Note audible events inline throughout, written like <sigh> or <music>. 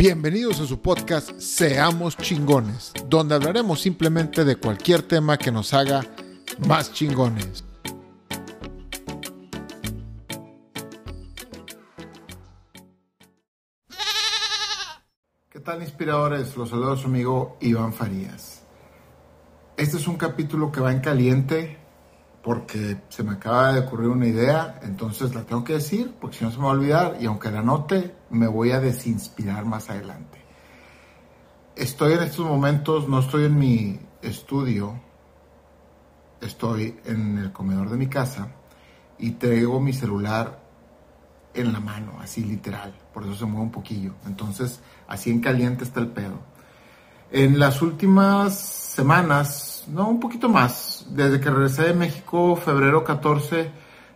Bienvenidos a su podcast Seamos chingones, donde hablaremos simplemente de cualquier tema que nos haga más chingones. ¿Qué tal inspiradores? Los saludo a su amigo Iván Farías. Este es un capítulo que va en caliente porque se me acaba de ocurrir una idea, entonces la tengo que decir porque si no se me va a olvidar y aunque la note me voy a desinspirar más adelante. Estoy en estos momentos, no estoy en mi estudio, estoy en el comedor de mi casa y traigo mi celular en la mano, así literal, por eso se mueve un poquillo. Entonces, así en caliente está el pedo. En las últimas semanas, no, un poquito más, desde que regresé de México, febrero 14,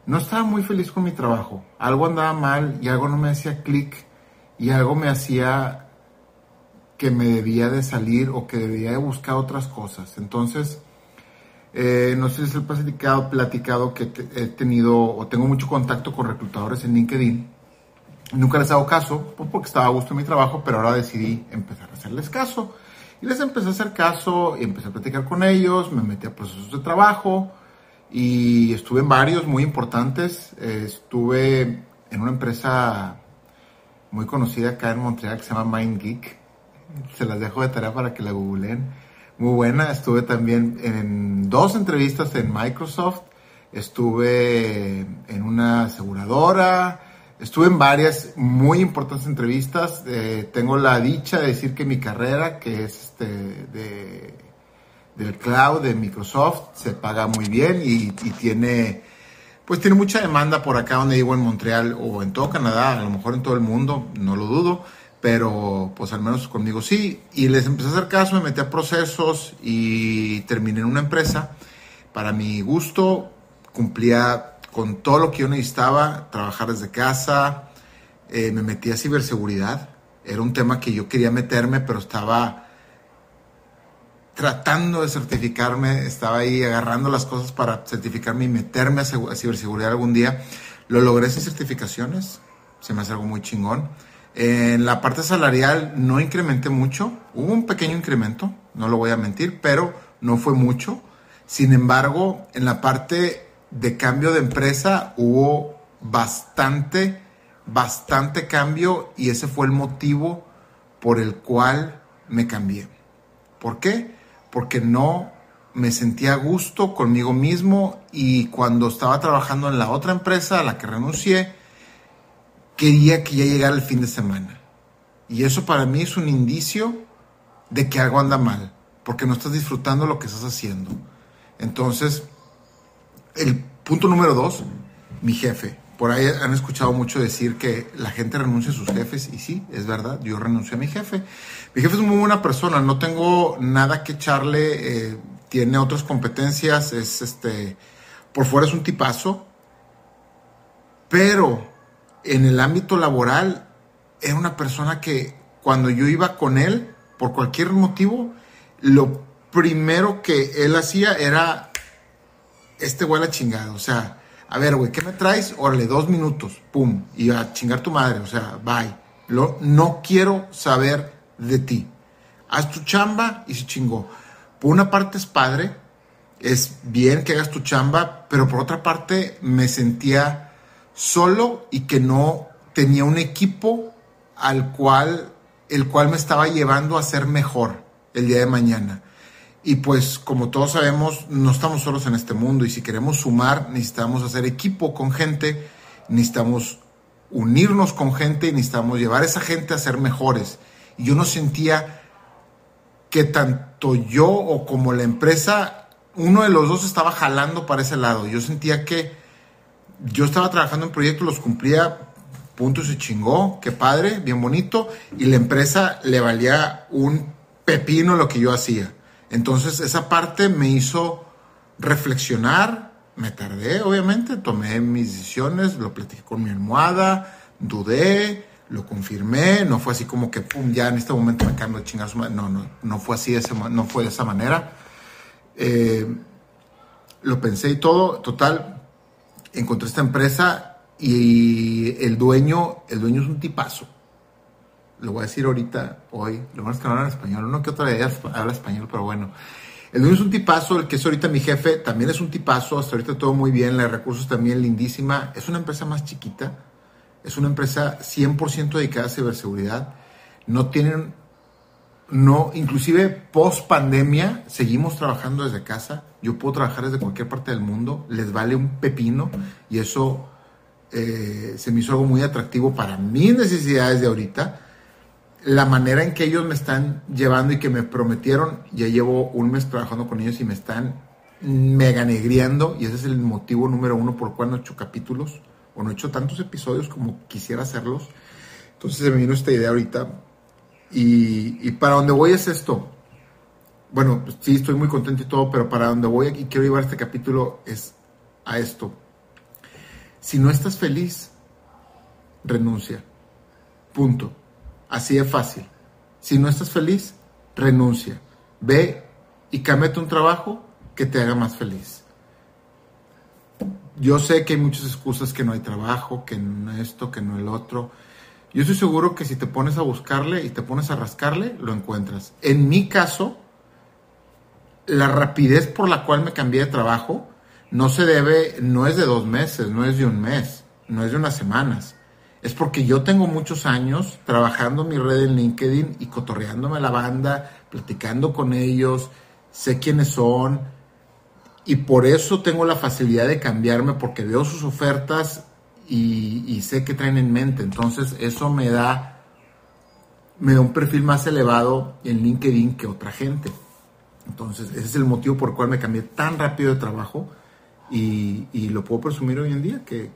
no estaba muy feliz con mi trabajo. Algo andaba mal y algo no me hacía clic y algo me hacía que me debía de salir o que debía de buscar otras cosas. Entonces, eh, no sé si se he platicado, platicado que he tenido o tengo mucho contacto con reclutadores en LinkedIn. Nunca les hago caso pues, porque estaba a gusto en mi trabajo, pero ahora decidí empezar a hacerles caso. Y les empecé a hacer caso y empecé a platicar con ellos, me metí a procesos de trabajo y estuve en varios muy importantes. estuve en una empresa muy conocida acá en Montreal que se llama MindGeek. Se las dejo de tarea para que la googleen muy buena. Estuve también en dos entrevistas en Microsoft. Estuve en una aseguradora. Estuve en varias muy importantes entrevistas. Eh, tengo la dicha de decir que mi carrera, que es este de, del cloud de Microsoft, se paga muy bien y, y tiene pues tiene mucha demanda por acá donde vivo en Montreal o en todo Canadá, a lo mejor en todo el mundo, no lo dudo pero pues al menos conmigo sí. Y les empecé a hacer caso, me metí a procesos y terminé en una empresa. Para mi gusto, cumplía con todo lo que yo necesitaba, trabajar desde casa, eh, me metí a ciberseguridad. Era un tema que yo quería meterme, pero estaba tratando de certificarme, estaba ahí agarrando las cosas para certificarme y meterme a, ciberseguridad algún día. Lo logré sin certificaciones, se me hace algo muy chingón. En la parte salarial no incrementé mucho, hubo un pequeño incremento, no lo voy a mentir, pero no fue mucho. Sin embargo, en la parte de cambio de empresa hubo bastante, bastante cambio y ese fue el motivo por el cual me cambié. ¿Por qué? Porque no me sentía a gusto conmigo mismo y cuando estaba trabajando en la otra empresa a la que renuncié, quería que ya llegara el fin de semana. Y eso para mí es un indicio de que algo anda mal, porque no estás disfrutando lo que estás haciendo. Entonces, el punto número dos, mi jefe. Por ahí han escuchado mucho decir que la gente renuncia a sus jefes, y sí, es verdad, yo renuncié a mi jefe. Mi jefe es muy buena persona, no tengo nada que echarle, eh, tiene otras competencias, es este, por fuera es un tipazo, pero en el ámbito laboral era una persona que cuando yo iba con él, por cualquier motivo, lo primero que él hacía era, este güey la chingada, o sea, a ver, güey, ¿qué me traes? Órale, dos minutos, pum, y a chingar tu madre, o sea, bye. Lo, no quiero saber de ti. Haz tu chamba y se chingó. Por una parte es padre, es bien que hagas tu chamba, pero por otra parte me sentía solo y que no tenía un equipo al cual, el cual me estaba llevando a ser mejor el día de mañana. Y pues como todos sabemos, no estamos solos en este mundo y si queremos sumar, necesitamos hacer equipo con gente, necesitamos unirnos con gente y necesitamos llevar a esa gente a ser mejores. Y yo no sentía que tanto yo o como la empresa, uno de los dos estaba jalando para ese lado. Yo sentía que yo estaba trabajando en proyectos, los cumplía, punto se chingó, qué padre, bien bonito, y la empresa le valía un pepino lo que yo hacía. Entonces esa parte me hizo reflexionar, me tardé obviamente, tomé mis decisiones, lo platiqué con mi almohada, dudé, lo confirmé, no fue así como que, pum, ya en este momento me cambio de chingar No, no, no fue así, no fue de esa manera. Eh, lo pensé y todo, total, encontré esta empresa y el dueño, el dueño es un tipazo. Lo voy a decir ahorita, hoy, lo bueno es que no hablan español, uno que otra idea habla español, pero bueno. El dueño es un tipazo, el que es ahorita mi jefe también es un tipazo, hasta ahorita todo muy bien, la de recursos también lindísima. Es una empresa más chiquita, es una empresa 100% dedicada a ciberseguridad. No tienen, no, inclusive post pandemia, seguimos trabajando desde casa. Yo puedo trabajar desde cualquier parte del mundo, les vale un pepino y eso eh, se me hizo algo muy atractivo para mis necesidades de ahorita la manera en que ellos me están llevando y que me prometieron, ya llevo un mes trabajando con ellos y me están mega negriando y ese es el motivo número uno por el cual no he hecho capítulos o no he hecho tantos episodios como quisiera hacerlos. Entonces se me vino esta idea ahorita y, para dónde voy es esto. Bueno, pues sí, estoy muy contento y todo, pero para dónde voy y quiero llevar este capítulo es a esto. Si no estás feliz, renuncia. Punto. Así de fácil. Si no estás feliz, renuncia. Ve y cámbiate un trabajo que te haga más feliz. Yo sé que hay muchas excusas que no hay trabajo, que no esto, que no el otro. Yo estoy seguro que si te pones a buscarle y te pones a rascarle, lo encuentras. En mi caso, la rapidez por la cual me cambié de trabajo no se debe, no es de dos meses, no es de un mes, no es de unas semanas es porque yo tengo muchos años trabajando mi red en LinkedIn y cotorreándome la banda, platicando con ellos, sé quiénes son y por eso tengo la facilidad de cambiarme porque veo sus ofertas y, sé qué traen en mente. Entonces eso me da, me da un perfil más elevado en LinkedIn que otra gente. Entonces ese es el motivo por el cual me cambié tan rápido de trabajo y, lo puedo presumir hoy en día, que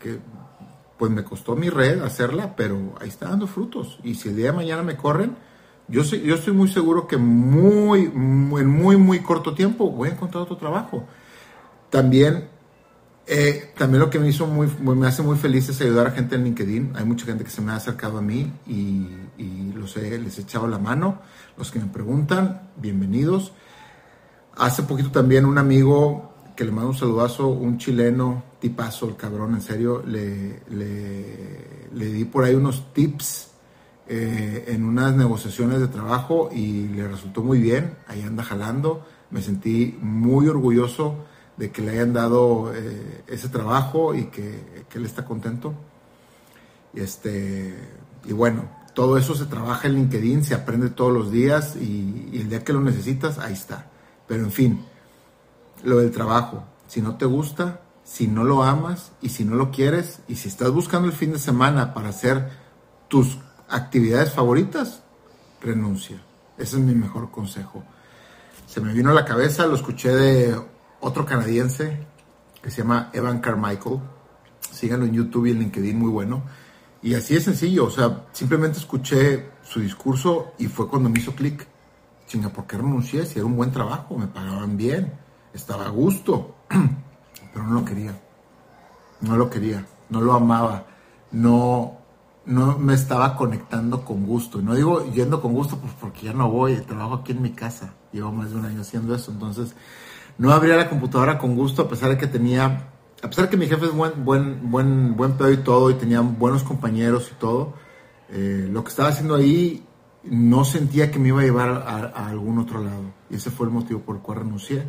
pues me costó mi red hacerla, pero ahí está dando frutos. Y si el día de mañana me corren, yo, sé, yo estoy muy seguro que muy, en muy, muy corto tiempo voy a encontrar otro trabajo. También, eh, también lo que me hizo muy, me hace muy feliz es ayudar a gente en LinkedIn. Hay mucha gente que se me ha acercado a mí y, y los he, les he echado la mano. Los que me preguntan, bienvenidos. Hace poquito también un amigo que le mando un saludazo, un chileno, tipazo, el cabrón, en serio, le, le, di por ahí unos tips eh, en unas negociaciones de trabajo y le resultó muy bien, ahí anda jalando, me sentí muy orgulloso de que le hayan dado eh, ese trabajo y que, que, él está contento. Y, este, y bueno, todo eso se trabaja en LinkedIn, se aprende todos los días y, y el día que lo necesitas, ahí está. Pero en fin, lo del trabajo. Si no te gusta, si no lo amas y si no lo quieres, y si estás buscando el fin de semana para hacer tus actividades favoritas, renuncia. Ese es mi mejor consejo. Se me vino a la cabeza, lo escuché de otro canadiense que se llama Evan Carmichael. Síganlo en YouTube y en LinkedIn, muy bueno. Y así es sencillo, o sea, simplemente escuché su discurso y fue cuando me hizo clic. Chinga, ¿por qué renuncié? Si era un buen trabajo, me pagaban bien estaba a gusto, <clears throat> pero no lo quería. No lo quería, no lo amaba, no, no me estaba conectando con gusto. No digo yendo con gusto pues porque ya no voy, trabajo aquí en mi casa, llevo más de un año haciendo eso, entonces no abría la computadora con gusto a pesar de que tenía, a pesar de que mi jefe es buen, buen, buen, buen pedo y todo, y tenía buenos compañeros y todo, eh, lo que estaba haciendo ahí no sentía que me iba a llevar a algún otro lado. Y ese fue el motivo por el cual renuncié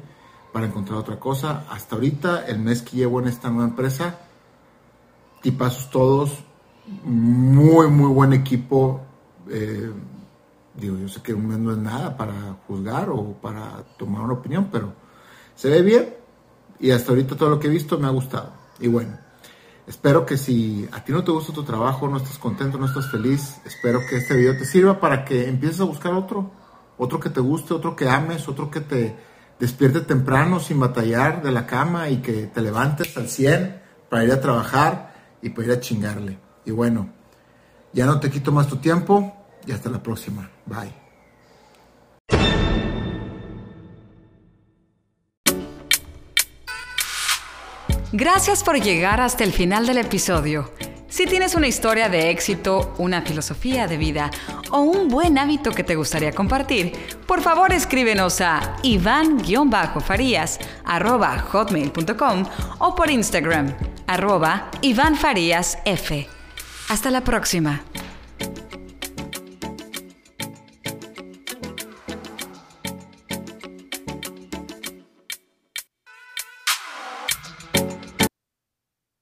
para encontrar otra cosa. Hasta ahorita, el mes que llevo en esta nueva empresa, tipazos todos, muy, muy buen equipo. Eh, digo, yo sé que un mes no es nada para juzgar o para tomar una opinión, pero se ve bien y hasta ahorita todo lo que he visto me ha gustado. Y bueno, espero que si a ti no te gusta tu trabajo, no estás contento, no estás feliz, espero que este video te sirva para que empieces a buscar otro, otro que te guste, otro que ames, otro que te despierte temprano sin batallar de la cama y que te levantes al 100 para ir a trabajar y para ir a chingarle. Y bueno, ya no te quito más tu tiempo y hasta la próxima. Bye. Gracias por llegar hasta el final del episodio. Si tienes una historia de éxito, una filosofía de vida o un buen hábito que te gustaría compartir, por favor escríbenos a iván-farías.hotmail.com o por Instagram, arroba Iván Farías F. Hasta la próxima.